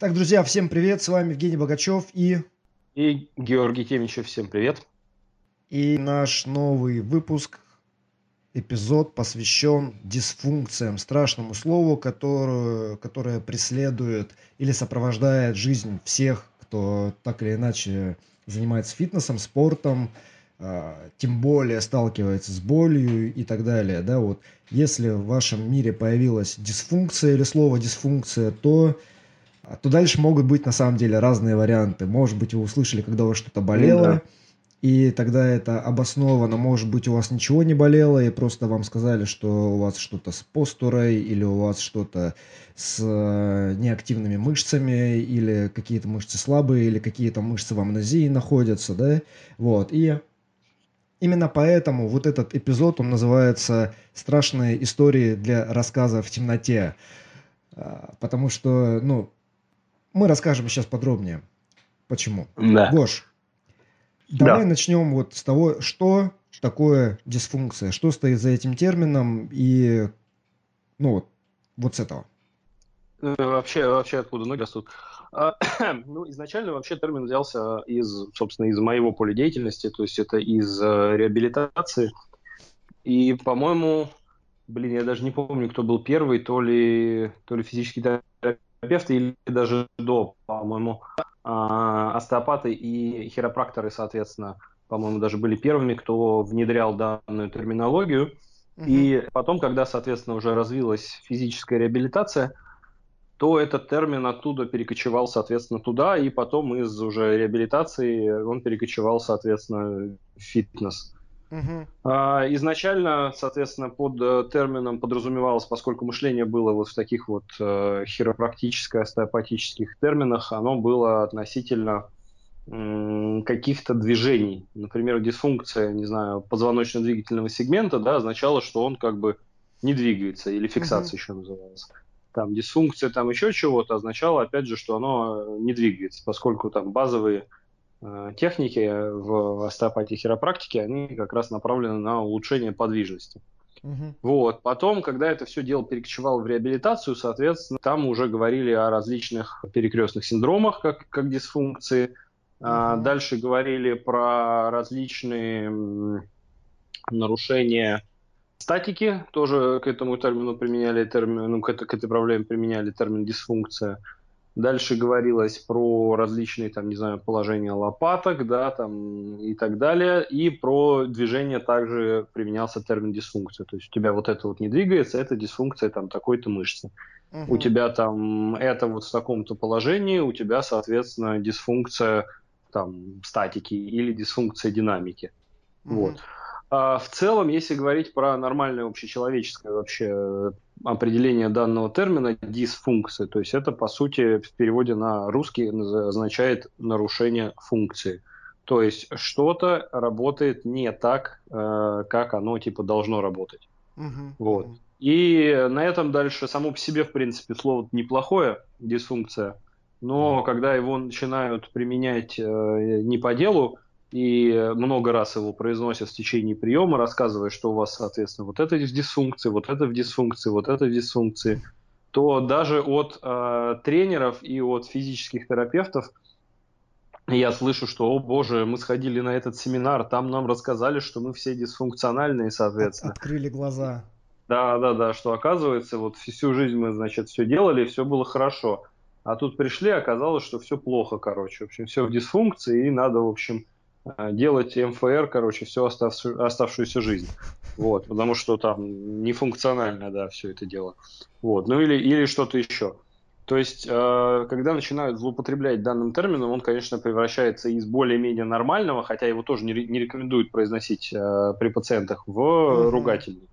Так, друзья, всем привет, с вами Евгений Богачев и... И Георгий Темичев, всем привет. И наш новый выпуск, эпизод посвящен дисфункциям, страшному слову, которое, которое преследует или сопровождает жизнь всех, кто так или иначе занимается фитнесом, спортом, а, тем более сталкивается с болью и так далее, да, вот если в вашем мире появилась дисфункция или слово дисфункция, то то дальше могут быть на самом деле разные варианты. Может быть, вы услышали, когда у вас что-то болело, да. и тогда это обосновано. Может быть, у вас ничего не болело, и просто вам сказали, что у вас что-то с постурой, или у вас что-то с э, неактивными мышцами, или какие-то мышцы слабые, или какие-то мышцы в амнезии находятся, да, вот, и Именно поэтому вот этот эпизод, он называется «Страшные истории для рассказа в темноте». А, потому что, ну, мы расскажем сейчас подробнее, почему. Да. Гош, давай да. начнем вот с того, что такое дисфункция, что стоит за этим термином и, ну, вот, вот с этого. Э, вообще, вообще откуда ноги растут? А, ну, изначально вообще термин взялся из, собственно, из моего поля деятельности, то есть это из э, реабилитации. И, по-моему, блин, я даже не помню, кто был первый, то ли, то ли физический терапевты или даже до, по-моему, а, остеопаты и хиропракторы, соответственно, по-моему, даже были первыми, кто внедрял данную терминологию. И потом, когда, соответственно, уже развилась физическая реабилитация, то этот термин оттуда перекочевал, соответственно, туда, и потом из уже реабилитации он перекочевал, соответственно, в фитнес. Угу. изначально, соответственно, под э, термином подразумевалось, поскольку мышление было вот в таких вот э, хиропрактическо-остеопатических терминах, оно было относительно каких-то движений. Например, дисфункция, не знаю, позвоночно-двигательного сегмента, да, означало, что он как бы не двигается, или фиксация угу. еще называется. Там дисфункция, там еще чего-то означало, опять же, что оно не двигается, поскольку там базовые Э, техники в остеопатии и хиропрактике, они как раз направлены на улучшение подвижности. Угу. Вот. Потом, когда это все дело перекочевало в реабилитацию, соответственно, там уже говорили о различных перекрестных синдромах, как, как дисфункции. Угу. А, дальше говорили про различные нарушения статики, тоже к этому термину применяли термин, ну, к, к этой проблеме применяли термин дисфункция. Дальше говорилось про различные, там, не знаю, положения лопаток, да, там, и так далее. И про движение также применялся термин дисфункция. То есть у тебя вот это вот не двигается, это дисфункция там такой-то мышцы. Угу. У тебя там это вот в таком-то положении, у тебя, соответственно, дисфункция там статики или дисфункция динамики. Угу. Вот. А в целом, если говорить про нормальное общечеловеческое вообще определение данного термина дисфункция. То есть это, по сути, в переводе на русский означает нарушение функции. То есть что-то работает не так, э, как оно типа должно работать. Угу. Вот. И на этом дальше само по себе, в принципе, слово неплохое, дисфункция. Но когда его начинают применять э, не по делу, и много раз его произносят в течение приема, рассказывая, что у вас, соответственно, вот это в дисфункции, вот это в дисфункции, вот это в дисфункции, то даже от э, тренеров и от физических терапевтов я слышу, что, о боже, мы сходили на этот семинар, там нам рассказали, что мы все дисфункциональные, соответственно. Открыли глаза. Да, да, да, что оказывается, вот всю жизнь мы, значит, все делали, все было хорошо. А тут пришли, оказалось, что все плохо, короче. В общем, все в дисфункции, и надо, в общем, Э, делать МФР, короче, всю оставшую, оставшуюся жизнь. Вот, потому что там нефункционально, да, все это дело. Вот, ну или, или что-то еще. То есть, э, когда начинают злоупотреблять данным термином, он, конечно, превращается из более-менее нормального, хотя его тоже не, не рекомендуют произносить э, при пациентах, в ругательный.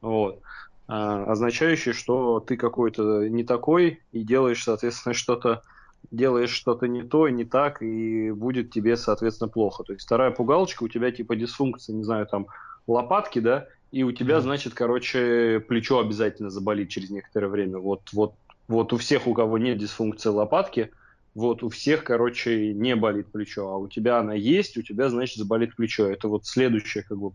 Вот. Э, означающий, что ты какой-то не такой и делаешь, соответственно, что-то делаешь что-то не то, не так, и будет тебе, соответственно, плохо. То есть вторая пугалочка, у тебя типа дисфункция, не знаю, там лопатки, да, и у тебя, значит, короче, плечо обязательно заболит через некоторое время. Вот, вот, вот у всех, у кого нет дисфункции лопатки, вот у всех, короче, не болит плечо, а у тебя она есть, у тебя, значит, заболит плечо. Это вот следующее, как бы,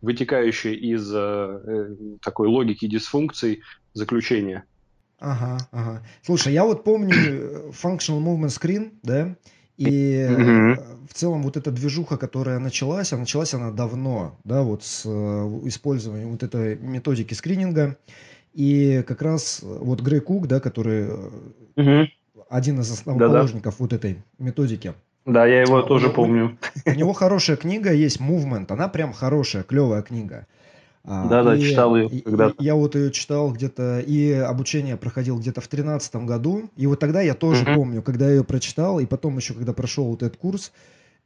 вытекающее из э, э такой логики дисфункций заключение. Ага, ага. Слушай, я вот помню э, Functional Movement Screen, да, и угу. в целом вот эта движуха, которая началась, а началась она давно, да, вот с э, использованием вот этой методики скрининга. И как раз вот Грей Кук, да, который один из основоположников Да-да. вот этой методики. Да, я его тоже помню. У него хорошая книга есть Movement, она прям хорошая, клевая книга. Да, да, читал ее когда-то. Я вот ее читал где-то, и обучение проходил где-то в тринадцатом году. И вот тогда я тоже помню, когда я ее прочитал, и потом еще, когда прошел вот этот курс,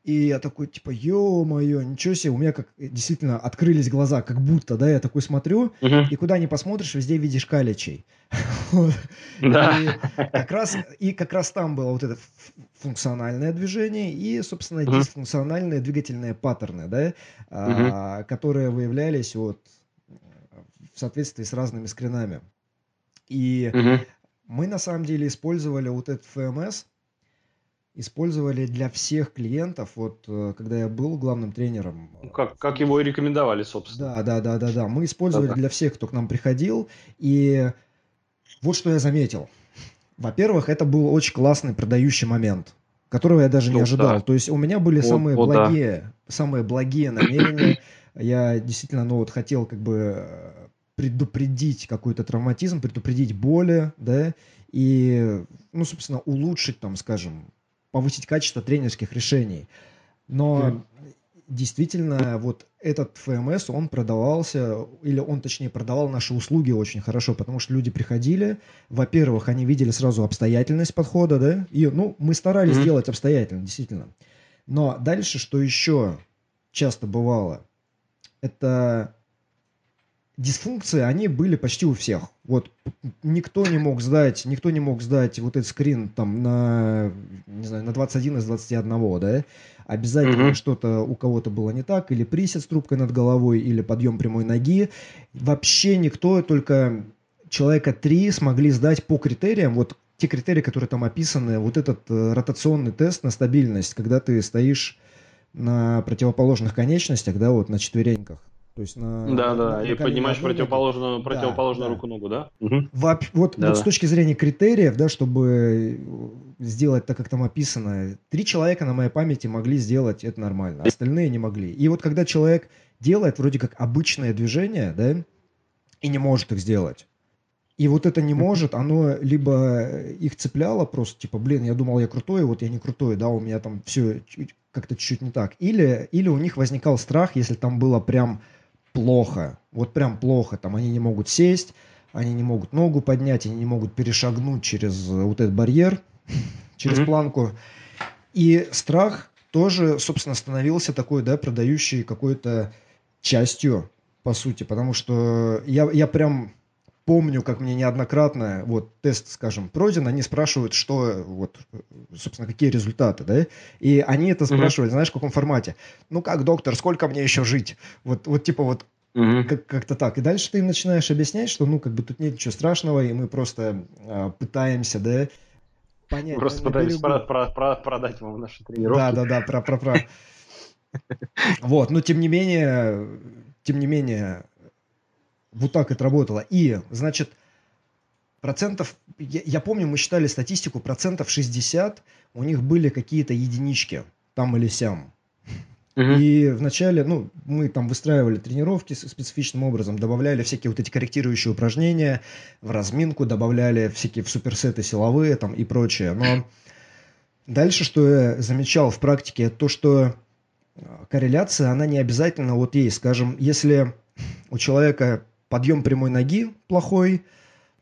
и я такой, типа, ё-моё, ничего себе, у меня как действительно открылись глаза, как будто, да, я такой смотрю, угу. и куда ни посмотришь, везде видишь каличей. Да. И как, раз, и как раз там было вот это функциональное движение и, собственно, угу. дисфункциональные двигательные паттерны, да, угу. а, которые выявлялись вот в соответствии с разными скринами. И угу. мы на самом деле использовали вот этот ФМС, использовали для всех клиентов, вот э, когда я был главным тренером. Ну, как, как его и рекомендовали, собственно. Да, да, да, да, да. Мы использовали Да-да. для всех, кто к нам приходил. И вот что я заметил. Во-первых, это был очень классный продающий момент, которого я даже ну, не ожидал. Да. То есть у меня были вот, самые вот, благие, да. самые благие намерения. Я действительно, ну вот хотел как бы предупредить какой-то травматизм, предупредить боли, да, и, ну, собственно, улучшить там, скажем, повысить качество тренерских решений. Но mm. действительно, вот этот ФМС, он продавался, или он, точнее, продавал наши услуги очень хорошо, потому что люди приходили, во-первых, они видели сразу обстоятельность подхода, да, и, ну, мы старались mm. делать обстоятельно, действительно. Но дальше, что еще часто бывало, это дисфункции, они были почти у всех. Вот никто не мог сдать, никто не мог сдать вот этот скрин там на, не знаю, на 21 из 21, да? Обязательно mm-hmm. что-то у кого-то было не так, или присед с трубкой над головой, или подъем прямой ноги. Вообще никто, только человека три смогли сдать по критериям, вот те критерии, которые там описаны, вот этот э, ротационный тест на стабильность, когда ты стоишь на противоположных конечностях, да, вот на четвереньках. То есть на, да, да, на, и поднимаешь противоположную, противоположную да, руку ногу, да? Угу. Во, вот, да, вот да. с точки зрения критериев, да, чтобы сделать так, как там описано, три человека на моей памяти могли сделать это нормально, остальные не могли. И вот когда человек делает вроде как обычное движение, да, и не может их сделать, и вот это не может, оно либо их цепляло просто, типа, блин, я думал, я крутой, вот я не крутой, да, у меня там все как-то чуть-чуть не так. Или, или у них возникал страх, если там было прям плохо, вот прям плохо, там они не могут сесть, они не могут ногу поднять, они не могут перешагнуть через вот этот барьер, через mm-hmm. планку. И страх тоже, собственно, становился такой, да, продающий какой-то частью, по сути, потому что я, я прям помню, как мне неоднократно вот тест, скажем, пройден, они спрашивают, что вот, собственно, какие результаты, да, и они это спрашивают, mm-hmm. знаешь, в каком формате. Ну как, доктор, сколько мне еще жить? Вот, вот типа вот Как- как-то так. И дальше ты им начинаешь объяснять, что, ну, как бы тут нет ничего страшного, и мы просто э, пытаемся, да, понять. Просто пытаемся про- про- про- продать вам наши тренировки. Да, да, да, про, про, про. Вот, но тем не менее, тем не менее, вот так это работало. И, значит, процентов, я, я помню, мы считали статистику, процентов 60 у них были какие-то единички, там или сям. И вначале, ну, мы там выстраивали тренировки специфичным образом, добавляли всякие вот эти корректирующие упражнения в разминку, добавляли всякие в суперсеты силовые там и прочее. Но дальше, что я замечал в практике, то, что корреляция, она не обязательно вот есть. Скажем, если у человека подъем прямой ноги плохой,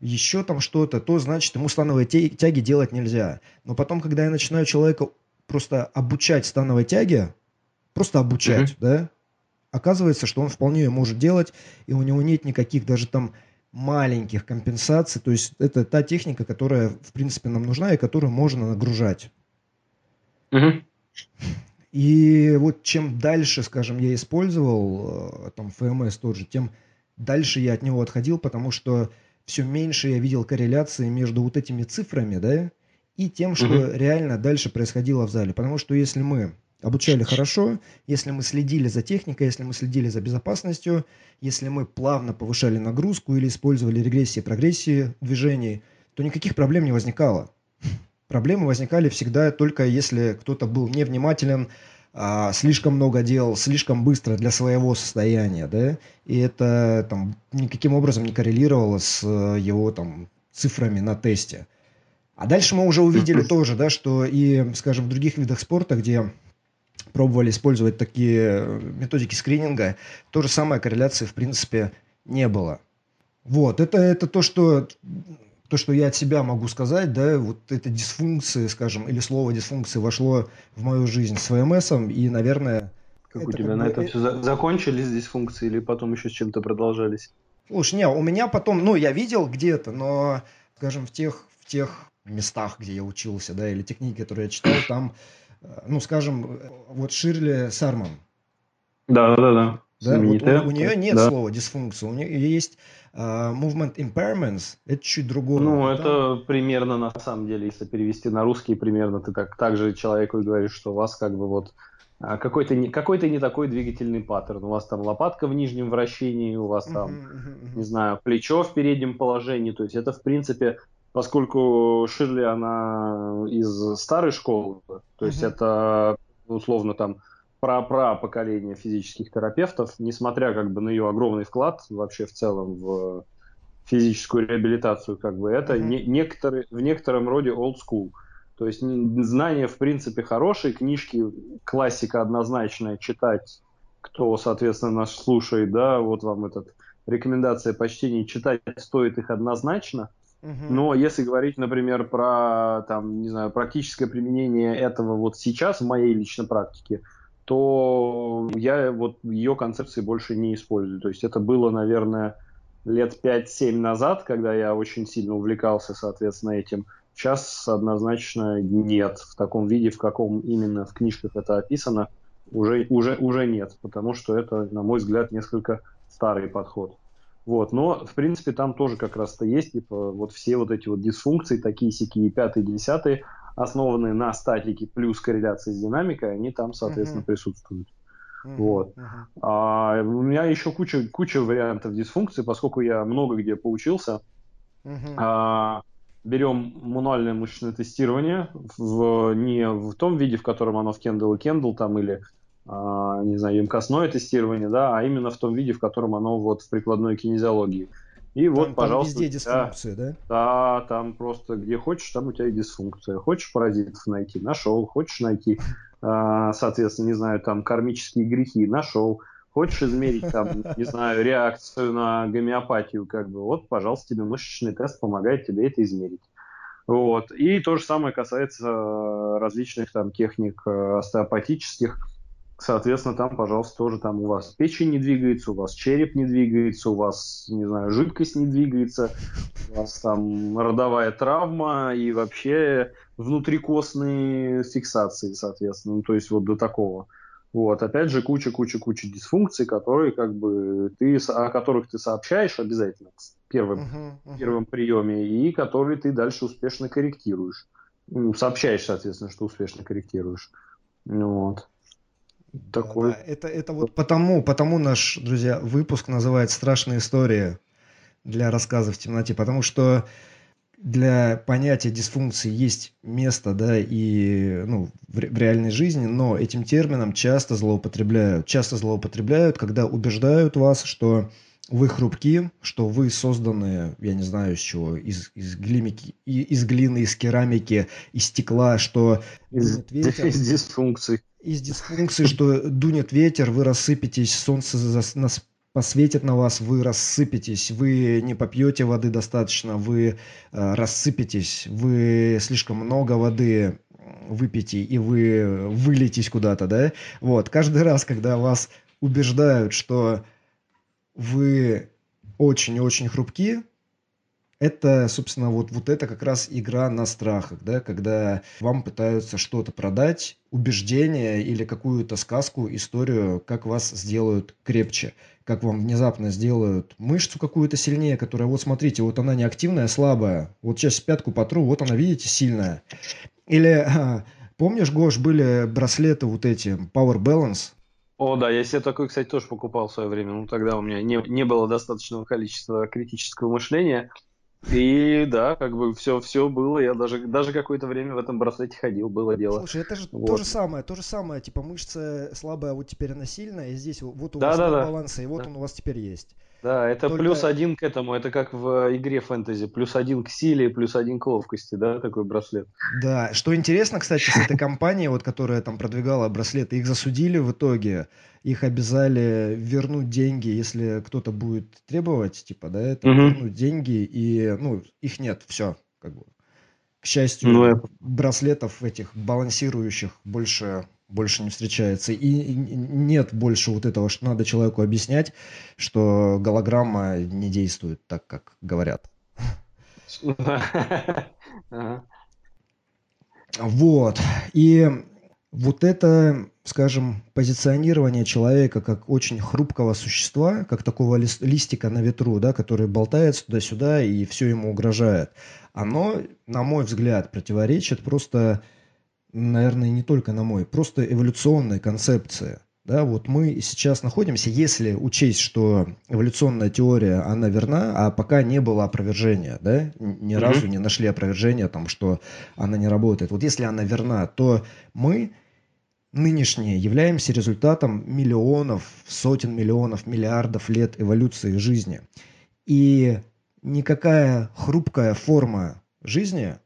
еще там что-то, то значит ему становые тяги делать нельзя. Но потом, когда я начинаю человека просто обучать становой тяге, просто обучать, mm-hmm. да, оказывается, что он вполне ее может делать, и у него нет никаких даже там маленьких компенсаций. То есть это та техника, которая, в принципе, нам нужна и которую можно нагружать. Mm-hmm. И вот чем дальше, скажем, я использовал э, там ФМС тот же, тем дальше я от него отходил, потому что все меньше я видел корреляции между вот этими цифрами, да, и тем, что угу. реально дальше происходило в зале. Потому что если мы обучали хорошо, если мы следили за техникой, если мы следили за безопасностью, если мы плавно повышали нагрузку или использовали регрессии и прогрессии движений, то никаких проблем не возникало. Проблемы возникали всегда только если кто-то был невнимателен, а, слишком много делал, слишком быстро для своего состояния, да, и это там никаким образом не коррелировало с э, его там цифрами на тесте. А дальше мы уже увидели тоже, да, что и, скажем, в других видах спорта, где пробовали использовать такие методики скрининга, то же самое корреляции, в принципе, не было. Вот, это, это то, что то, что я от себя могу сказать, да, вот эта дисфункция, скажем, или слово дисфункции вошло в мою жизнь с ВМС, и, наверное... Как это у тебя как на бы... этом все за- закончились дисфункции или потом еще с чем-то продолжались? Слушай, не, у меня потом, ну, я видел где-то, но, скажем, в тех, в тех местах, где я учился, да, или техники, которые я читал, там, э, ну, скажем, вот Ширли Сарман. Да, да, да. Да, вот у, у нее нет да. слова дисфункция, у нее есть uh, movement impairments, это чуть другое. Ну, да? это примерно на самом деле, если перевести на русский, примерно ты так, так же человеку говоришь, что у вас как бы вот а, какой-то не, какой-то не такой двигательный паттерн. У вас там лопатка в нижнем вращении, у вас там, uh-huh, uh-huh. не знаю, плечо в переднем положении. То есть это, в принципе, поскольку Ширли, она из старой школы, то есть uh-huh. это условно там пра-пра поколение физических терапевтов, несмотря как бы на ее огромный вклад вообще в целом в физическую реабилитацию, как бы это mm-hmm. не, некоторые, в некотором роде old school. То есть знания в принципе хорошие, книжки классика однозначная читать, кто, соответственно, нас слушает, да, вот вам этот рекомендация по чтению читать стоит их однозначно. Но если говорить, например, про там, не знаю, практическое применение этого вот сейчас в моей личной практике, то я вот ее концепции больше не использую. То есть это было, наверное, лет 5-7 назад, когда я очень сильно увлекался, соответственно, этим. Сейчас однозначно нет. В таком виде, в каком именно в книжках это описано, уже, уже, уже нет, потому что это, на мой взгляд, несколько старый подход. Вот, но, в принципе, там тоже как раз-то есть, типа, вот все вот эти вот дисфункции, такие сякие, пятые, десятые, основанные на статике плюс корреляции с динамикой, они там, соответственно, uh-huh. присутствуют. Uh-huh. Вот. Uh-huh. А, у меня еще куча, куча вариантов дисфункций, поскольку я много где поучился. Uh-huh. А, берем мануальное мышечное тестирование в, не в том виде, в котором оно в Kendall и Kendall там или а, не знаю, емкостное тестирование, да, а именно в том виде, в котором оно вот в прикладной кинезиологии. И там, вот, пожалуйста. Там везде дисфункция, да, да? Да, там просто где хочешь, там у тебя и дисфункция. Хочешь паразитов найти, нашел. Хочешь найти, а, соответственно, не знаю, там кармические грехи, нашел. Хочешь измерить там, не знаю, реакцию на гомеопатию, как бы, вот, пожалуйста, тебе мышечный тест помогает тебе это измерить. Вот. И то же самое касается различных там техник э, остеопатических, Соответственно, там, пожалуйста, тоже там у вас печень не двигается, у вас череп не двигается, у вас, не знаю, жидкость не двигается, у вас там родовая травма и вообще внутрикостные фиксации, соответственно. Ну, то есть вот до такого. Вот, опять же, куча-куча-куча дисфункций, которые как бы ты, о которых ты сообщаешь обязательно в первом, uh-huh, uh-huh. первом приеме, и которые ты дальше успешно корректируешь. Ну, сообщаешь, соответственно, что успешно корректируешь. Вот. Такой. Да, это, это вот потому, потому наш, друзья, выпуск называется «Страшные истории для рассказов в темноте», потому что для понятия дисфункции есть место, да, и ну, в, в реальной жизни, но этим термином часто злоупотребляют. Часто злоупотребляют, когда убеждают вас, что вы хрупки, что вы созданы, я не знаю из чего, из, из, глимики, из глины, из керамики, из стекла, что из, из дисфункций. Из дисфункции, что дунет ветер, вы рассыпетесь, солнце нас посветит на вас, вы рассыпетесь, вы не попьете воды достаточно, вы э, рассыпетесь, вы слишком много воды выпьете, и вы вылетите куда-то, да? Вот, каждый раз, когда вас убеждают, что вы очень-очень хрупки, это, собственно, вот, вот это как раз игра на страхах, да, когда вам пытаются что-то продать, убеждение или какую-то сказку, историю, как вас сделают крепче, как вам внезапно сделают мышцу какую-то сильнее, которая, вот смотрите, вот она не активная, а слабая, вот сейчас пятку потру, вот она, видите, сильная. Или, помнишь, Гош, были браслеты вот эти, Power Balance, о, да, я себе такой, кстати, тоже покупал в свое время. Ну, тогда у меня не, не было достаточного количества критического мышления. И да, как бы все, все было. Я даже, даже какое-то время в этом браслете ходил, было дело. Слушай, это же вот. то же самое, то же самое, типа мышца слабая, вот теперь она сильная, и здесь вот у да, вас да, да. баланса, и вот да. он у вас теперь есть. Да, это Только... плюс один к этому, это как в игре фэнтези, плюс один к силе, плюс один к ловкости, да, такой браслет. Да, что интересно, кстати, с этой компанией, вот, которая там продвигала браслеты, их засудили в итоге, их обязали вернуть деньги, если кто-то будет требовать, типа, да, это угу. вернуть деньги, и, ну, их нет, все, как бы. К счастью, ну, браслетов этих балансирующих больше больше не встречается. И нет больше вот этого, что надо человеку объяснять, что голограмма не действует так, как говорят. Вот. И вот это, скажем, позиционирование человека как очень хрупкого существа, как такого листика на ветру, да, который болтается туда-сюда и все ему угрожает, оно, на мой взгляд, противоречит просто наверное, не только на мой, просто эволюционная концепция. Да, вот мы сейчас находимся, если учесть, что эволюционная теория, она верна, а пока не было опровержения, да, ни mm-hmm. разу не нашли опровержения, там, что она не работает. Вот если она верна, то мы нынешние являемся результатом миллионов, сотен миллионов, миллиардов лет эволюции жизни. И никакая хрупкая форма жизни,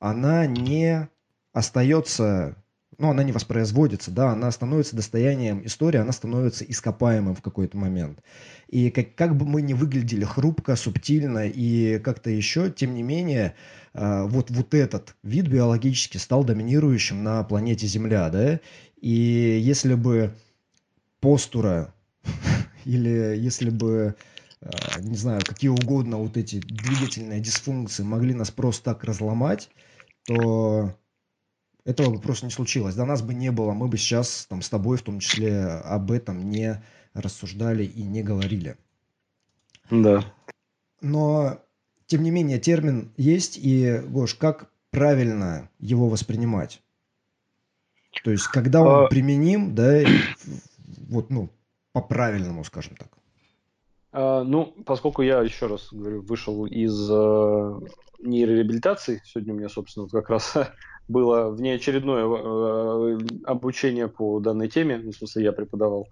она не остается, ну, она не воспроизводится, да, она становится достоянием истории, она становится ископаемым в какой-то момент. И как, как бы мы ни выглядели хрупко, субтильно и как-то еще, тем не менее, э, вот, вот этот вид биологически стал доминирующим на планете Земля, да, и если бы постура или если бы не знаю, какие угодно вот эти двигательные дисфункции могли нас просто так разломать, то этого бы просто не случилось. До нас бы не было, мы бы сейчас там с тобой в том числе об этом не рассуждали и не говорили. Да. Но, тем не менее, термин есть, и, Гош, как правильно его воспринимать? То есть, когда он а... применим, да, вот, ну, по-правильному, скажем так. А, ну, поскольку я, еще раз говорю, вышел из э, нейрореабилитации, сегодня у меня, собственно, вот как раз было внеочередное э, обучение по данной теме, в смысле я преподавал,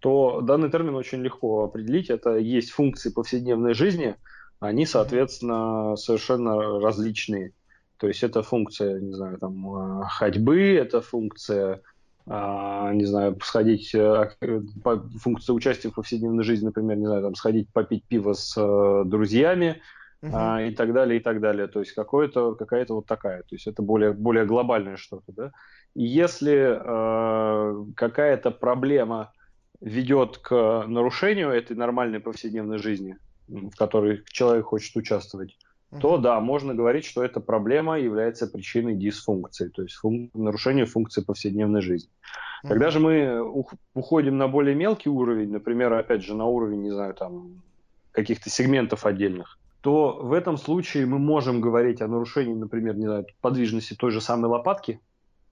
то данный термин очень легко определить. Это есть функции повседневной жизни, они, соответственно, совершенно различные. То есть это функция, не знаю, там, э, ходьбы, это функция, а, не знаю, сходить, э, функция участия в повседневной жизни, например, не знаю, там, сходить попить пиво с друзьями, uh-huh. а, и так далее, и так далее. То есть какое-то, какая-то вот такая. То есть это более, более глобальное что-то. Да? И если э, какая-то проблема ведет к нарушению этой нормальной повседневной жизни, в которой человек хочет участвовать, uh-huh. то да, можно говорить, что эта проблема является причиной дисфункции, то есть фун- нарушения функции повседневной жизни. Uh-huh. Когда же мы уходим на более мелкий уровень, например, опять же, на уровень, не знаю, там, каких-то сегментов отдельных, то в этом случае мы можем говорить о нарушении, например, не знаю, подвижности той же самой лопатки,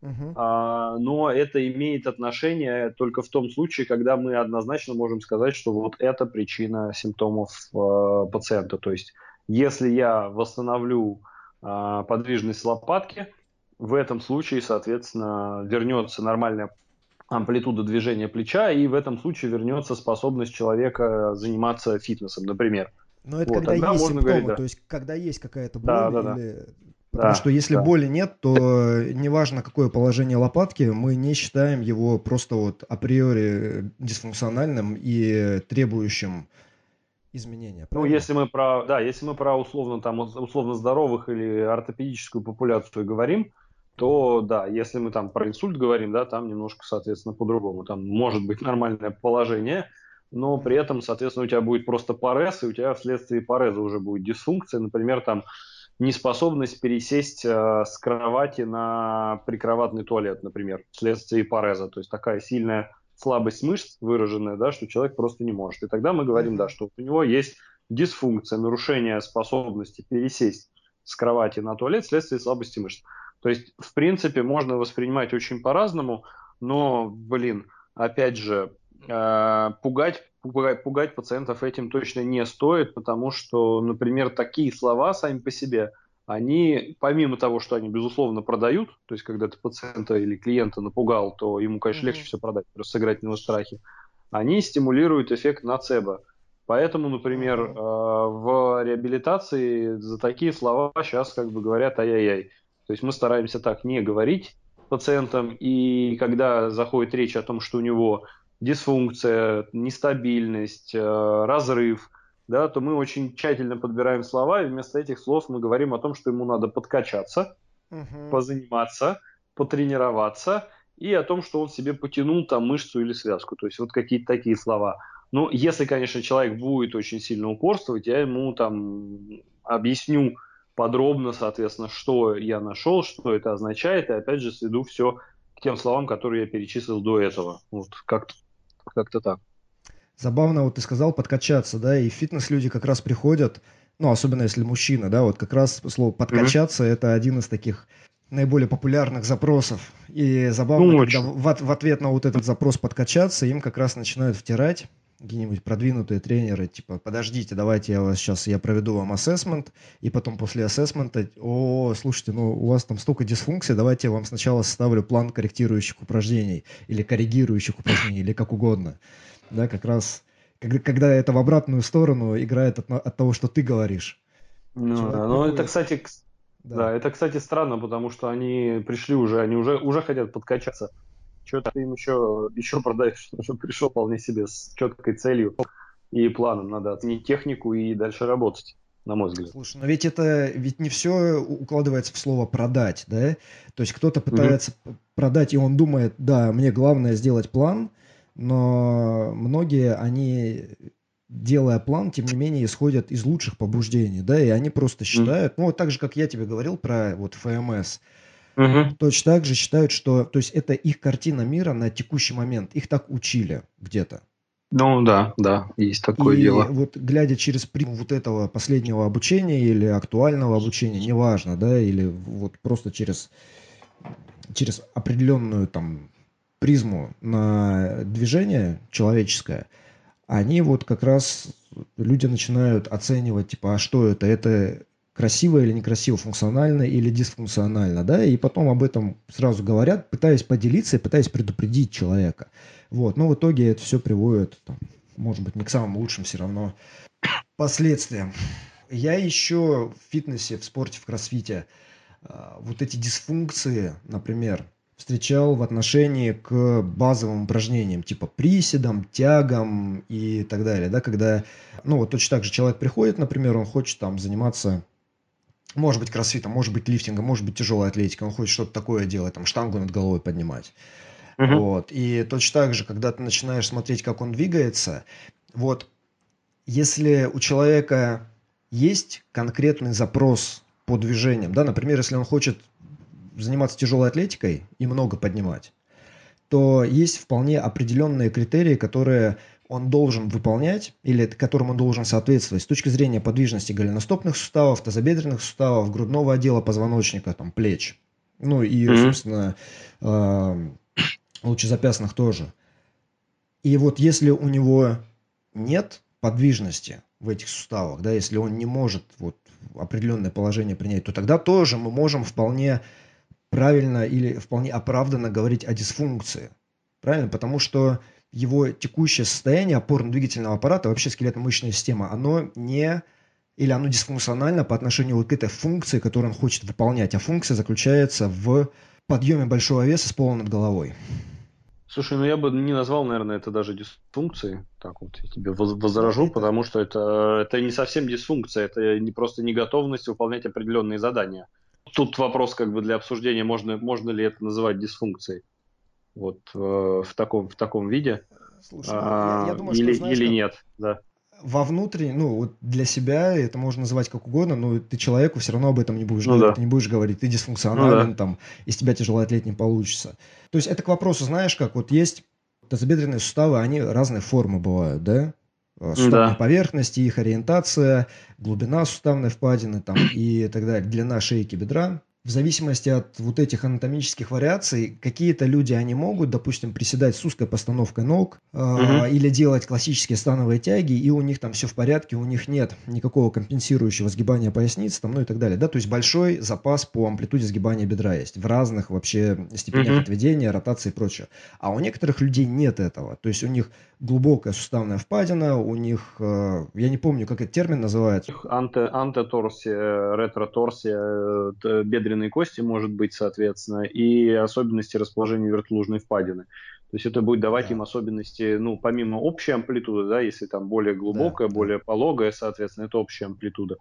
uh-huh. а, но это имеет отношение только в том случае, когда мы однозначно можем сказать, что вот это причина симптомов а, пациента. То есть, если я восстановлю а, подвижность лопатки, в этом случае, соответственно, вернется нормальная амплитуда движения плеча, и в этом случае вернется способность человека заниматься фитнесом, например. Но это вот, когда есть симптомы, говорить, да. то есть когда есть какая-то боль да, да, или... Да. Потому да, что если да. боли нет, то неважно какое положение лопатки, мы не считаем его просто вот априори дисфункциональным и требующим изменения. Ну, правильно? Ну, если мы про, да, если мы про условно там условно здоровых или ортопедическую популяцию говорим, то да, если мы там про инсульт говорим, да, там немножко, соответственно, по-другому. Там может быть нормальное положение, но при этом, соответственно, у тебя будет просто парез, и у тебя вследствие пареза уже будет дисфункция, например, там неспособность пересесть э, с кровати на прикроватный туалет, например, вследствие пареза, то есть такая сильная слабость мышц выраженная, да, что человек просто не может. И тогда мы говорим, да, что у него есть дисфункция, нарушение способности пересесть с кровати на туалет вследствие слабости мышц. То есть, в принципе, можно воспринимать очень по-разному, но, блин, опять же, пугать, пугать, пугать пациентов этим точно не стоит, потому что, например, такие слова сами по себе, они, помимо того, что они, безусловно, продают, то есть, когда ты пациента или клиента напугал, то ему, конечно, легче mm-hmm. все продать, просто сыграть на его страхе, они стимулируют эффект нацебо. Поэтому, например, э, в реабилитации за такие слова сейчас как бы говорят ай-яй-яй. То есть мы стараемся так не говорить пациентам, и когда заходит речь о том, что у него дисфункция, нестабильность, э, разрыв, да, то мы очень тщательно подбираем слова, и вместо этих слов мы говорим о том, что ему надо подкачаться, угу. позаниматься, потренироваться, и о том, что он себе потянул там мышцу или связку. То есть вот какие-то такие слова. Ну, если, конечно, человек будет очень сильно упорствовать, я ему там объясню подробно, соответственно, что я нашел, что это означает, и опять же сведу все к тем словам, которые я перечислил до этого. Вот как-то как так. Забавно, вот ты сказал подкачаться, да, и в фитнес люди как раз приходят, ну, особенно если мужчина, да, вот как раз слово подкачаться mm-hmm. это один из таких наиболее популярных запросов. И забавно, ну, когда в, в ответ на вот этот запрос подкачаться, им как раз начинают втирать какие-нибудь продвинутые тренеры, типа, подождите, давайте я вас сейчас, я проведу вам ассессмент, и потом после ассессмента, о, слушайте, ну, у вас там столько дисфункций, давайте я вам сначала составлю план корректирующих упражнений, или коррегирующих упражнений, или как угодно. Да, как раз, когда, когда это в обратную сторону играет от, от того, что ты говоришь. Ну, да, ну это, кстати, да. да, это, кстати, странно, потому что они пришли уже, они уже, уже хотят подкачаться. Что ты им еще, еще продаешь, что пришел вполне себе с четкой целью и планом. Надо оценить технику и дальше работать на мой взгляд. Слушай, но ведь это ведь не все укладывается в слово продать, да? То есть кто-то пытается угу. продать, и он думает, да, мне главное сделать план, но многие, они, делая план, тем не менее, исходят из лучших побуждений, да, и они просто считают, угу. ну, вот так же, как я тебе говорил про вот ФМС, Угу. Точно так же считают, что то есть это их картина мира на текущий момент. Их так учили где-то. Ну да, да, есть такое и дело. вот глядя через призму вот этого последнего обучения или актуального обучения, неважно, да, или вот просто через, через определенную там призму на движение человеческое, они вот как раз люди начинают оценивать, типа, а что это? Это красиво или некрасиво, функционально или дисфункционально, да, и потом об этом сразу говорят, пытаясь поделиться и пытаясь предупредить человека. Вот, но в итоге это все приводит, там, может быть, не к самым лучшим все равно последствиям. Я еще в фитнесе, в спорте, в кроссфите а, вот эти дисфункции, например, встречал в отношении к базовым упражнениям, типа приседам, тягам и так далее, да, когда, ну, вот точно так же человек приходит, например, он хочет там заниматься может быть кроссфитом, может быть лифтингом, может быть тяжелой атлетикой, он хочет что-то такое делать, там штангу над головой поднимать. Uh-huh. Вот. И точно так же, когда ты начинаешь смотреть, как он двигается, вот если у человека есть конкретный запрос по движениям, да, например, если он хочет заниматься тяжелой атлетикой и много поднимать, то есть вполне определенные критерии, которые он должен выполнять или которым он должен соответствовать с точки зрения подвижности голеностопных суставов, тазобедренных суставов, грудного отдела позвоночника, там, плеч. Ну и, mm-hmm. собственно, э, лучезапястных тоже. И вот если у него нет подвижности в этих суставах, да, если он не может вот определенное положение принять, то тогда тоже мы можем вполне правильно или вполне оправданно говорить о дисфункции. Правильно? Потому что его текущее состояние опорно-двигательного аппарата, вообще скелетно-мышечная система, оно не или оно дисфункционально по отношению вот к этой функции, которую он хочет выполнять. А функция заключается в подъеме большого веса с пола над головой. Слушай, ну я бы не назвал, наверное, это даже дисфункцией. Так вот, я тебе возражу, это... потому что это, это не совсем дисфункция, это не просто неготовность выполнять определенные задания. Тут вопрос как бы для обсуждения, можно, можно ли это называть дисфункцией вот э, в таком в таком виде Слушай, а, я, я думаю, или, что, знаешь, или нет, да. Во внутреннем, ну, вот для себя это можно называть как угодно, но ты человеку все равно об этом не будешь ну, говорить, да. ты не будешь говорить, ты дисфункционален, ну, да. там, из тебя тяжелый атлет не получится. То есть это к вопросу, знаешь, как вот есть тазобедренные суставы, они разные формы бывают, да? Э, суставной да. поверхности, их ориентация, глубина суставной впадины там, и так далее, длина шейки бедра в зависимости от вот этих анатомических вариаций, какие-то люди, они могут, допустим, приседать с узкой постановкой ног э, угу. или делать классические становые тяги, и у них там все в порядке, у них нет никакого компенсирующего сгибания поясницы, там, ну и так далее, да, то есть большой запас по амплитуде сгибания бедра есть в разных вообще степенях угу. отведения, ротации и прочее. А у некоторых людей нет этого, то есть у них глубокая суставная впадина, у них, э, я не помню, как этот термин называется. Анте, антеторсия, ретроторсия, э, бедренная бедренной кости может быть, соответственно, и особенности расположения вертлужной впадины. То есть это будет давать да. им особенности, ну, помимо общей амплитуды, да, если там более глубокая, да, более пологая, соответственно, это общая амплитуда.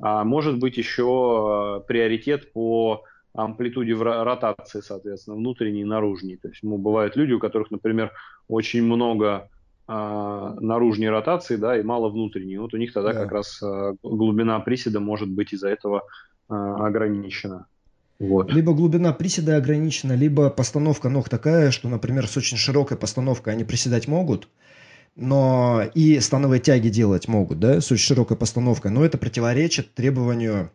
А может быть еще э, приоритет по амплитуде в ротации, соответственно, внутренней и наружней. То есть ну, бывают люди, у которых, например, очень много э, наружней ротации, да, и мало внутренней. Вот у них тогда да. как раз э, глубина приседа может быть из-за этого а, ограничена. Вот. Либо глубина приседа ограничена, либо постановка ног такая, что, например, с очень широкой постановкой они приседать могут, но и становые тяги делать могут, да, с очень широкой постановкой, но это противоречит требованию,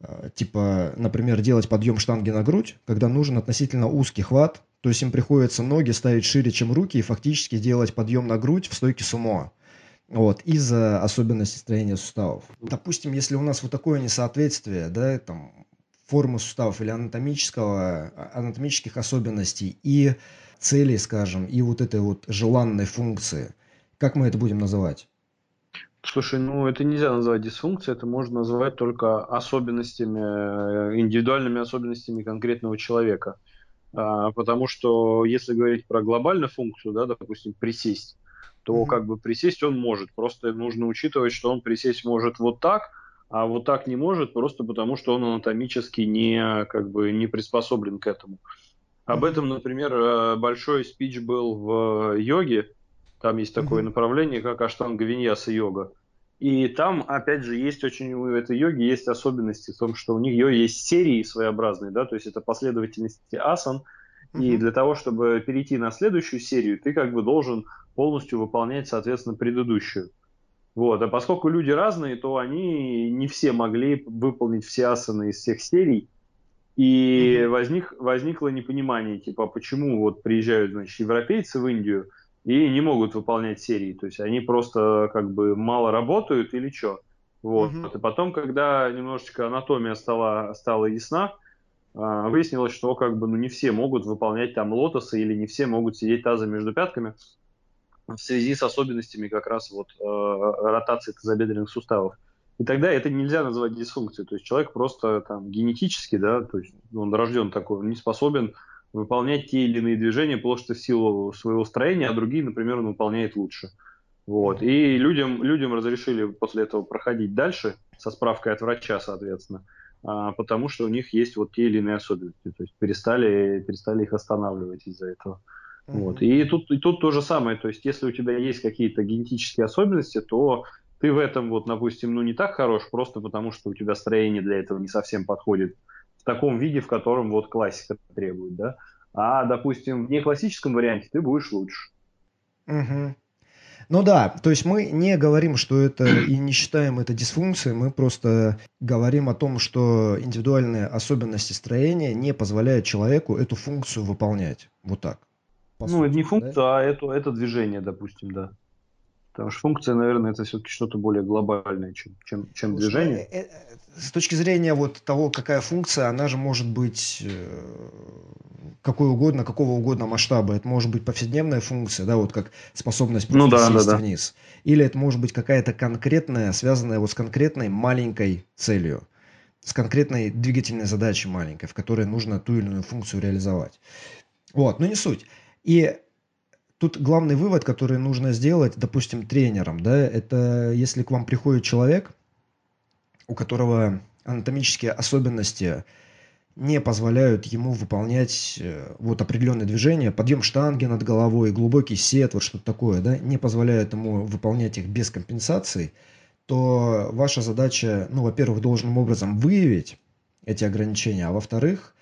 а, типа, например, делать подъем штанги на грудь, когда нужен относительно узкий хват, то есть им приходится ноги ставить шире, чем руки, и фактически делать подъем на грудь в стойке сумо. Вот, из-за особенностей строения суставов. Допустим, если у нас вот такое несоответствие, да, там, формы суставов или анатомического, а, анатомических особенностей и целей, скажем, и вот этой вот желанной функции, как мы это будем называть? Слушай, ну это нельзя называть дисфункцией, это можно называть только особенностями, э, индивидуальными особенностями конкретного человека. А, потому что если говорить про глобальную функцию, да, допустим, присесть, то mm-hmm. как бы присесть он может. Просто нужно учитывать, что он присесть может вот так, а вот так не может, просто потому что он анатомически не, как бы, не приспособлен к этому. Об этом, например, э, большой спич был в йоге. Там есть такое mm-hmm. направление, как аштанга виньяса йога. И там, опять же, есть очень у этой йоги есть особенности в том, что у них есть серии своеобразные, да, то есть это последовательности асан, и для того, чтобы перейти на следующую серию, ты как бы должен полностью выполнять, соответственно, предыдущую. Вот. А поскольку люди разные, то они не все могли выполнить все асаны из всех серий. И mm-hmm. возник, возникло непонимание, типа, почему вот приезжают, значит, европейцы в Индию и не могут выполнять серии. То есть они просто как бы мало работают или что. Вот. Mm-hmm. И потом, когда немножечко анатомия стала, стала ясна, а, выяснилось, что как бы ну, не все могут выполнять там лотосы или не все могут сидеть тазом между пятками в связи с особенностями как раз вот э, ротации тазобедренных суставов. И тогда это нельзя называть дисфункцией. То есть человек просто там генетически, да, то есть он рожден такой, он не способен выполнять те или иные движения просто в силу своего строения, а другие, например, он выполняет лучше. Вот. И людям, людям разрешили после этого проходить дальше со справкой от врача, соответственно. А, потому что у них есть вот те или иные особенности, то есть перестали, перестали их останавливать из-за этого. Mm-hmm. Вот. И, тут, и тут то же самое, то есть если у тебя есть какие-то генетические особенности, то ты в этом, вот, допустим, ну не так хорош, просто потому что у тебя строение для этого не совсем подходит в таком виде, в котором вот классика требует, да. А, допустим, в неклассическом варианте ты будешь лучше. Угу. Ну да, то есть мы не говорим, что это и не считаем это дисфункцией, мы просто говорим о том, что индивидуальные особенности строения не позволяют человеку эту функцию выполнять. Вот так. Ну, сути, это не функция, да? а это, это движение, допустим, да. Потому что функция, наверное, это все-таки что-то более глобальное, чем, чем, чем движение. Э, э, с точки зрения вот того, какая функция, она же может быть э, какой угодно, какого угодно масштаба. Это может быть повседневная функция, да, вот как способность ну, да, да, да. вниз. Или это может быть какая-то конкретная, связанная вот с конкретной маленькой целью, с конкретной двигательной задачей маленькой, в которой нужно ту или иную функцию реализовать. Вот, но не суть. И тут главный вывод, который нужно сделать, допустим, тренером, да, это если к вам приходит человек, у которого анатомические особенности не позволяют ему выполнять э, вот определенные движения, подъем штанги над головой, глубокий сет, вот что-то такое, да, не позволяют ему выполнять их без компенсации, то ваша задача, ну, во-первых, должным образом выявить эти ограничения, а во-вторых,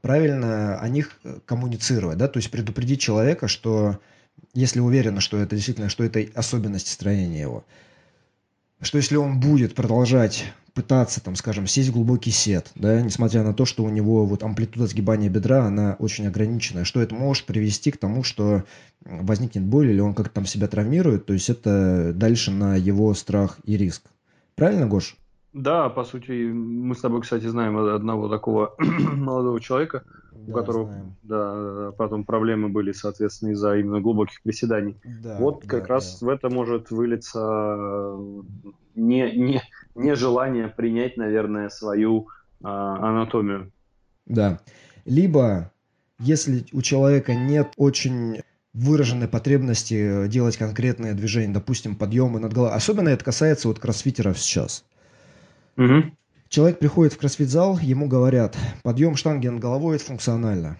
правильно о них э, коммуницировать, да, то есть предупредить человека, что если уверена, что это действительно, что это особенности строения его, что если он будет продолжать пытаться, там, скажем, сесть в глубокий сет, да, несмотря на то, что у него вот амплитуда сгибания бедра, она очень ограниченная, что это может привести к тому, что возникнет боль или он как-то там себя травмирует, то есть это дальше на его страх и риск. Правильно, Гош? Да, по сути, мы с тобой, кстати, знаем одного такого молодого человека, да, у которого знаем. да, потом проблемы были, соответственно, из-за именно глубоких приседаний. Да, вот как да. раз в это может вылиться не, не, нежелание принять, наверное, свою а, анатомию. Да. Либо, если у человека нет очень выраженной потребности делать конкретные движения, допустим, подъемы над головой. Особенно это касается вот кроссфитеров сейчас. Угу. Человек приходит в кроссфит-зал, ему говорят, подъем штанги над головой – это функционально.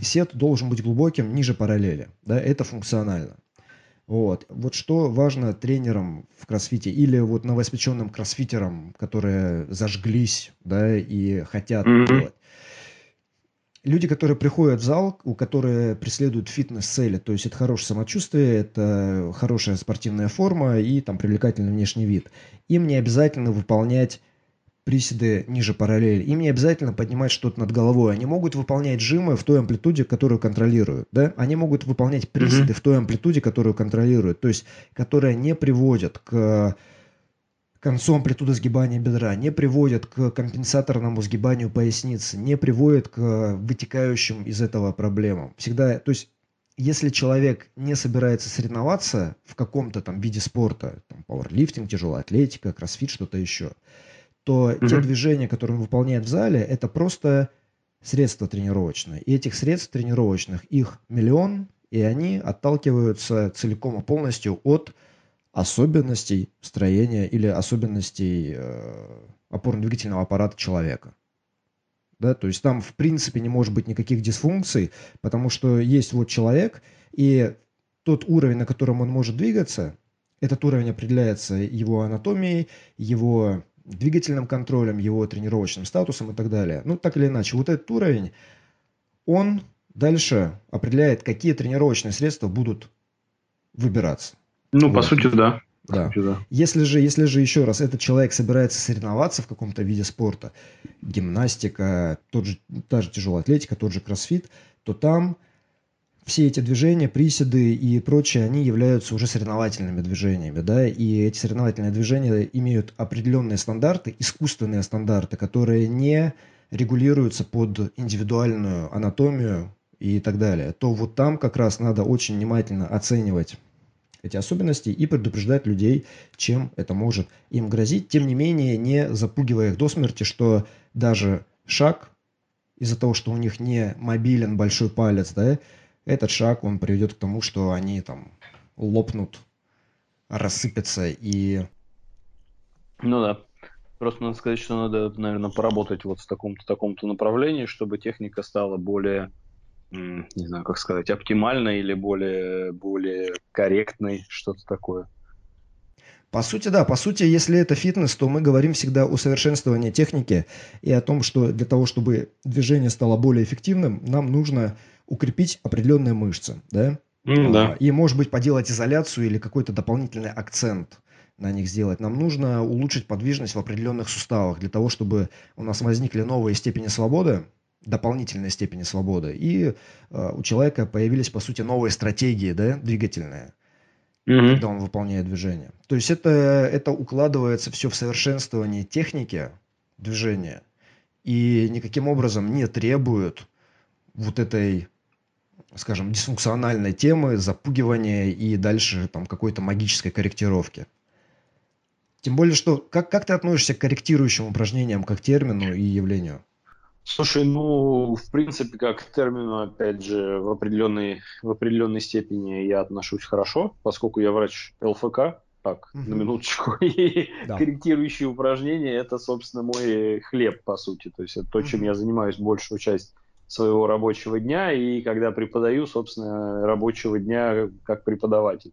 Сет должен быть глубоким, ниже параллели. Да, это функционально. Вот. Вот что важно тренерам в кроссфите или вот новоиспеченным кроссфитерам, которые зажглись, да, и хотят mm-hmm. делать. Люди, которые приходят в зал, у которых преследуют фитнес-цели, то есть это хорошее самочувствие, это хорошая спортивная форма и там привлекательный внешний вид, им не обязательно выполнять приседы ниже параллели. Им не обязательно поднимать что-то над головой. Они могут выполнять жимы в той амплитуде, которую контролируют. Да? Они могут выполнять приседы mm-hmm. в той амплитуде, которую контролируют. То есть, которая не приводит к концу амплитуды сгибания бедра, не приводит к компенсаторному сгибанию поясницы, не приводит к вытекающим из этого проблемам. Всегда, то есть если человек не собирается соревноваться в каком-то там виде спорта, там, пауэрлифтинг, тяжелая атлетика, кроссфит, что-то еще, то mm-hmm. те движения, которые он выполняет в зале, это просто средства тренировочные. И этих средств тренировочных, их миллион, и они отталкиваются целиком и полностью от особенностей строения или особенностей э, опорно-двигательного аппарата человека. Да, то есть там в принципе не может быть никаких дисфункций, потому что есть вот человек, и тот уровень, на котором он может двигаться, этот уровень определяется его анатомией, его двигательным контролем, его тренировочным статусом и так далее. Ну, так или иначе, вот этот уровень, он дальше определяет, какие тренировочные средства будут выбираться. Ну, вот. по сути, да. Да. Если же, если же еще раз этот человек собирается соревноваться в каком-то виде спорта, гимнастика, тот же, та же тяжелая атлетика, тот же кроссфит, то там все эти движения, приседы и прочее, они являются уже соревновательными движениями, да, и эти соревновательные движения имеют определенные стандарты, искусственные стандарты, которые не регулируются под индивидуальную анатомию и так далее, то вот там как раз надо очень внимательно оценивать эти особенности и предупреждать людей, чем это может им грозить, тем не менее не запугивая их до смерти, что даже шаг из-за того, что у них не мобилен большой палец, да, этот шаг, он приведет к тому, что они там лопнут, рассыпятся и... Ну да. Просто надо сказать, что надо, наверное, поработать вот в таком-то таком-то направлении, чтобы техника стала более, не знаю, как сказать, оптимальной или более, более корректной, что-то такое. По сути, да. По сути, если это фитнес, то мы говорим всегда о совершенствовании техники и о том, что для того, чтобы движение стало более эффективным, нам нужно укрепить определенные мышцы, да? Mm, да. И, может быть, поделать изоляцию или какой-то дополнительный акцент на них сделать. Нам нужно улучшить подвижность в определенных суставах для того, чтобы у нас возникли новые степени свободы, дополнительные степени свободы, и э, у человека появились, по сути, новые стратегии да, двигательные, mm-hmm. когда он выполняет движение. То есть это, это укладывается все в совершенствование техники движения и никаким образом не требует вот этой скажем, дисфункциональной темы, запугивания и дальше там какой-то магической корректировки. Тем более, что как, как ты относишься к корректирующим упражнениям как термину и явлению? Слушай, ну, в принципе, как к термину, опять же, в определенной, в определенной степени я отношусь хорошо, поскольку я врач ЛФК, так, угу. на минуточку, и да. корректирующие упражнения – это, собственно, мой хлеб, по сути. То есть это то, чем угу. я занимаюсь большую часть своего рабочего дня и когда преподаю, собственно, рабочего дня как преподаватель.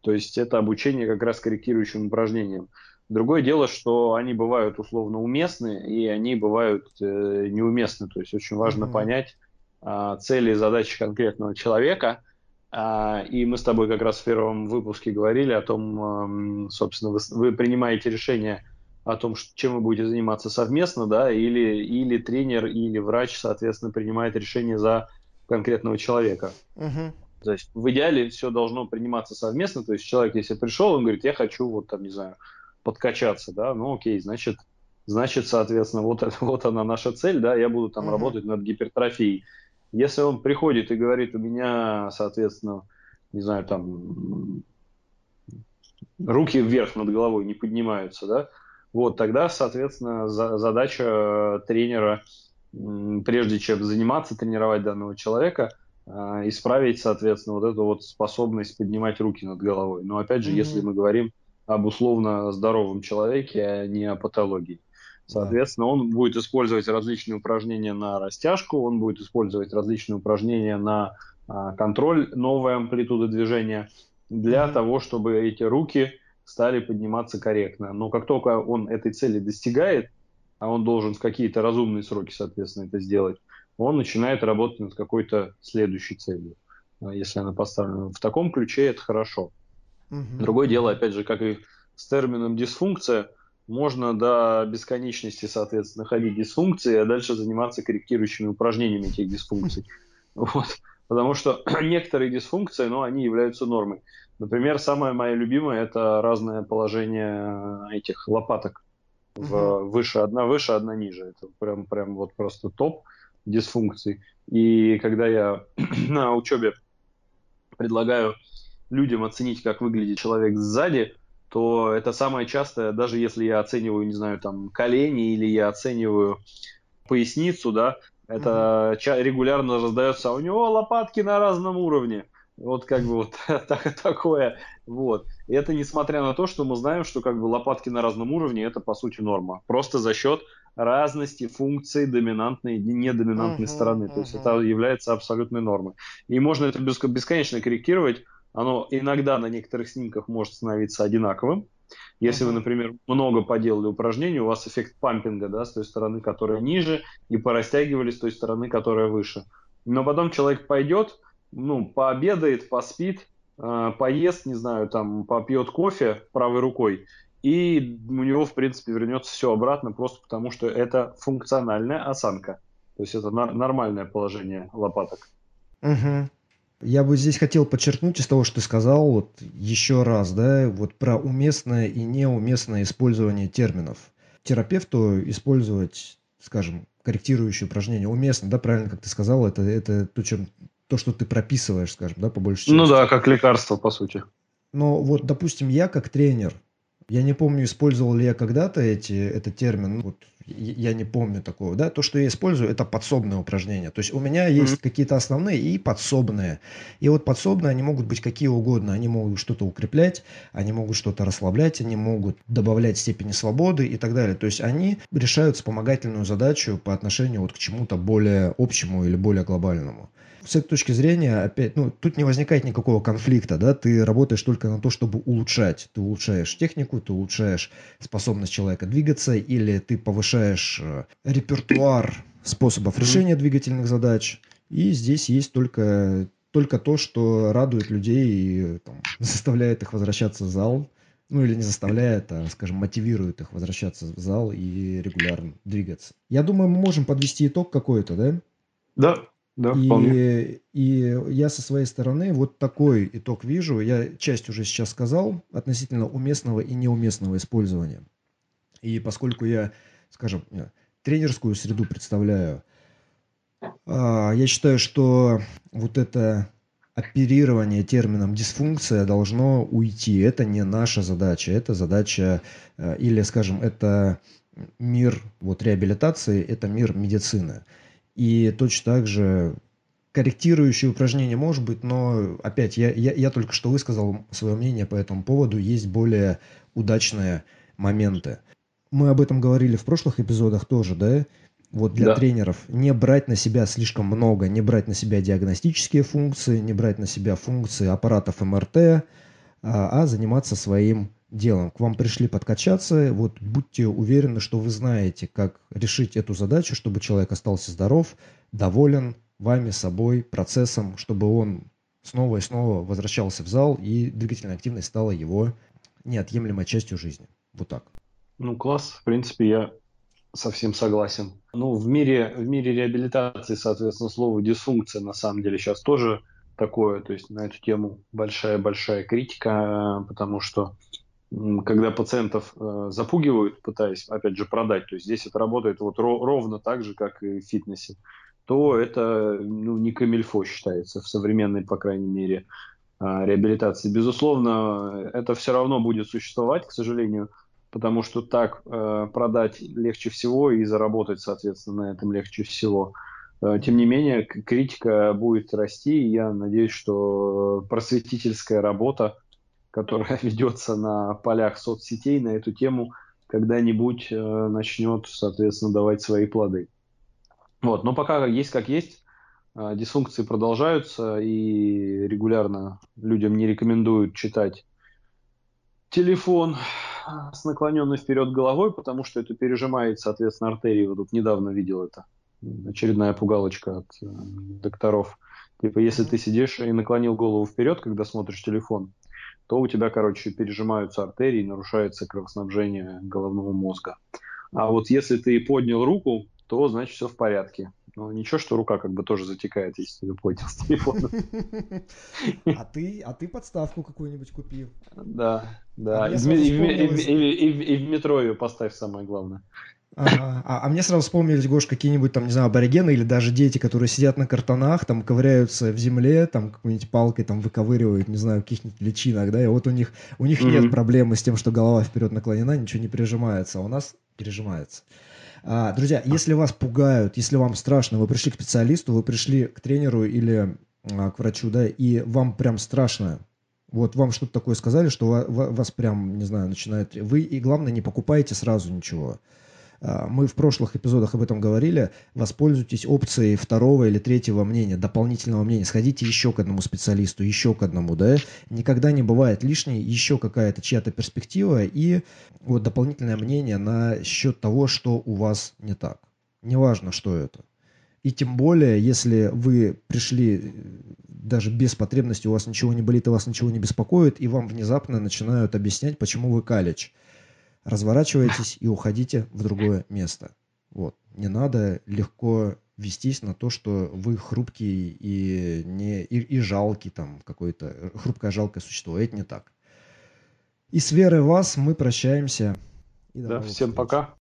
То есть это обучение как раз корректирующим упражнениям. Другое дело, что они бывают условно уместны и они бывают э, неуместны. То есть очень важно mm-hmm. понять э, цели и задачи конкретного человека А, и мы с тобой как раз в первом выпуске говорили о том, собственно, вы, вы принимаете решение о том, чем вы будете заниматься совместно, да, или, или тренер, или врач, соответственно, принимает решение за конкретного человека. Угу. То есть в идеале все должно приниматься совместно. То есть человек, если пришел, он говорит, я хочу вот там, не знаю, подкачаться, да, ну окей, значит, значит, соответственно, вот, вот она наша цель, да, я буду там угу. работать над гипертрофией. Если он приходит и говорит, у меня, соответственно, не знаю, там руки вверх над головой не поднимаются, да, вот тогда, соответственно, за, задача тренера, прежде чем заниматься, тренировать данного человека, а, исправить, соответственно, вот эту вот способность поднимать руки над головой. Но опять же, mm-hmm. если мы говорим об условно здоровом человеке, а не о патологии. Соответственно, он будет использовать различные упражнения на растяжку, он будет использовать различные упражнения на а, контроль новой амплитуды движения для mm-hmm. того, чтобы эти руки стали подниматься корректно. Но как только он этой цели достигает, а он должен в какие-то разумные сроки, соответственно, это сделать, он начинает работать над какой-то следующей целью. А если она поставлена в таком ключе, это хорошо. Угу. Другое дело, опять же, как и с термином дисфункция, можно до бесконечности, соответственно, ходить дисфункции, а дальше заниматься корректирующими упражнениями этих дисфункций. Вот. Потому что некоторые дисфункции, ну, они являются нормой. Например, самое мое любимое – это разное положение этих лопаток. В, uh выше одна выше, одна ниже. Это прям, прям вот просто топ дисфункций. И когда я на учебе предлагаю людям оценить, как выглядит человек сзади, то это самое частое, даже если я оцениваю, не знаю, там, колени или я оцениваю поясницу, да, это mm-hmm. регулярно раздается, а у него лопатки на разном уровне. Вот как бы вот так, такое. Вот. И это несмотря на то, что мы знаем, что как бы лопатки на разном уровне это по сути норма. Просто за счет разности функций доминантной и недоминантной uh-huh, стороны. Uh-huh. То есть это является абсолютной нормой. И можно это бесконечно корректировать. Оно иногда на некоторых снимках может становиться одинаковым. Если вы, например, много поделали упражнений, у вас эффект пампинга, да, с той стороны, которая ниже, и порастягивали с той стороны, которая выше. Но потом человек пойдет, ну, пообедает, поспит, э, поест, не знаю, там, попьет кофе правой рукой, и у него, в принципе, вернется все обратно, просто потому что это функциональная осанка. То есть это нормальное положение лопаток. Угу. Я бы здесь хотел подчеркнуть из того, что ты сказал, вот еще раз, да, вот про уместное и неуместное использование терминов. Терапевту использовать, скажем, корректирующие упражнения уместно, да, правильно, как ты сказал, это, это то, чем то, что ты прописываешь, скажем, да, по большей ну части. Ну да, как лекарство, по сути. Но вот, допустим, я как тренер, я не помню, использовал ли я когда-то эти, этот термин, вот, я не помню такого, да, то, что я использую, это подсобные упражнения. То есть у меня есть mm-hmm. какие-то основные и подсобные. И вот подсобные, они могут быть какие угодно. Они могут что-то укреплять, они могут что-то расслаблять, они могут добавлять степени свободы и так далее. То есть они решают вспомогательную задачу по отношению вот к чему-то более общему или более глобальному с этой точки зрения, опять, ну, тут не возникает никакого конфликта, да, ты работаешь только на то, чтобы улучшать. Ты улучшаешь технику, ты улучшаешь способность человека двигаться, или ты повышаешь э, репертуар способов решения двигательных задач. И здесь есть только, только то, что радует людей и там, заставляет их возвращаться в зал. Ну или не заставляет, а, скажем, мотивирует их возвращаться в зал и регулярно двигаться. Я думаю, мы можем подвести итог какой-то, да? Да. Да, и, вполне. И я со своей стороны вот такой итог вижу. Я часть уже сейчас сказал относительно уместного и неуместного использования. И поскольку я, скажем, э, тренерскую среду представляю, а, я считаю, что вот это оперирование термином дисфункция должно уйти. Это не наша задача. Это задача, э, или, скажем, это мир вот, реабилитации, это мир медицины. И точно так же корректирующие упражнения может быть, но опять я, я, я только что высказал свое мнение по этому поводу. Есть более удачные моменты. Мы об этом говорили в прошлых эпизодах тоже, да? Вот для да. тренеров не брать на себя слишком много, не брать на себя диагностические функции, не брать на себя функции аппаратов МРТ, а, а заниматься своим делом. К вам пришли подкачаться, вот будьте уверены, что вы знаете, как решить эту задачу, чтобы человек остался здоров, доволен вами, собой, процессом, чтобы он снова и снова возвращался в зал, и двигательная активность стала его неотъемлемой частью жизни. Вот так. Ну, класс. В принципе, я совсем согласен. Ну, в мире, в мире реабилитации, соответственно, слово дисфункция на самом деле сейчас тоже такое. То есть на эту тему большая-большая критика, потому что когда пациентов э, запугивают, пытаясь, опять же, продать, то есть здесь это работает вот ро- ровно так же, как и в фитнесе, то это ну, не камильфо считается в современной, по крайней мере, э, реабилитации. Безусловно, это все равно будет существовать, к сожалению, потому что так э, продать легче всего и заработать, соответственно, на этом легче всего. Э, тем не менее, критика будет расти, и я надеюсь, что просветительская работа, которая ведется на полях соцсетей на эту тему, когда-нибудь э, начнет, соответственно, давать свои плоды. Вот, но пока есть как есть, э, дисфункции продолжаются, и регулярно людям не рекомендуют читать телефон с наклоненной вперед головой, потому что это пережимает, соответственно, артерии. Вот тут недавно видел это. Очередная пугалочка от э, докторов. Типа, если ты сидишь и наклонил голову вперед, когда смотришь телефон, то у тебя, короче, пережимаются артерии, нарушается кровоснабжение головного мозга. А вот если ты поднял руку, то значит все в порядке. Ну, ничего, что рука как бы тоже затекает, если ты поднял с телефона. А ты, а ты подставку какую-нибудь купил? Да, да. И, в метро ее поставь, самое главное. Ага. А, а мне сразу вспомнились, Гош, какие-нибудь там, не знаю, аборигены или даже дети, которые сидят на картонах, там ковыряются в земле, там какой-нибудь палкой там выковыривают, не знаю, каких-нибудь личинок, да, и вот у них, у них mm-hmm. нет проблемы с тем, что голова вперед наклонена, ничего не прижимается, а у нас пережимается. А, друзья, если вас пугают, если вам страшно, вы пришли к специалисту, вы пришли к тренеру или а, к врачу, да, и вам прям страшно, вот вам что-то такое сказали, что вас прям, не знаю, начинает... Вы, и главное, не покупайте сразу ничего. А, мы в прошлых эпизодах об этом говорили. Воспользуйтесь опцией второго или третьего мнения, дополнительного мнения. Сходите еще к одному специалисту, еще к одному, да. Никогда не бывает лишней еще какая-то чья-то перспектива и вот дополнительное мнение на счет того, что у вас не так. Неважно, что это. И тем более, если вы пришли э, даже без потребности, у вас ничего не болит, и вас ничего не беспокоит, и вам внезапно начинают объяснять, почему вы калич – разворачивайтесь и уходите в другое место. Вот. Не надо легко вестись на то, что вы хрупкий и, не, и, и жалкий, там, какое-то хрупкое, жалкое существо. Это не так. И с верой вас мы прощаемся. да, всем пока.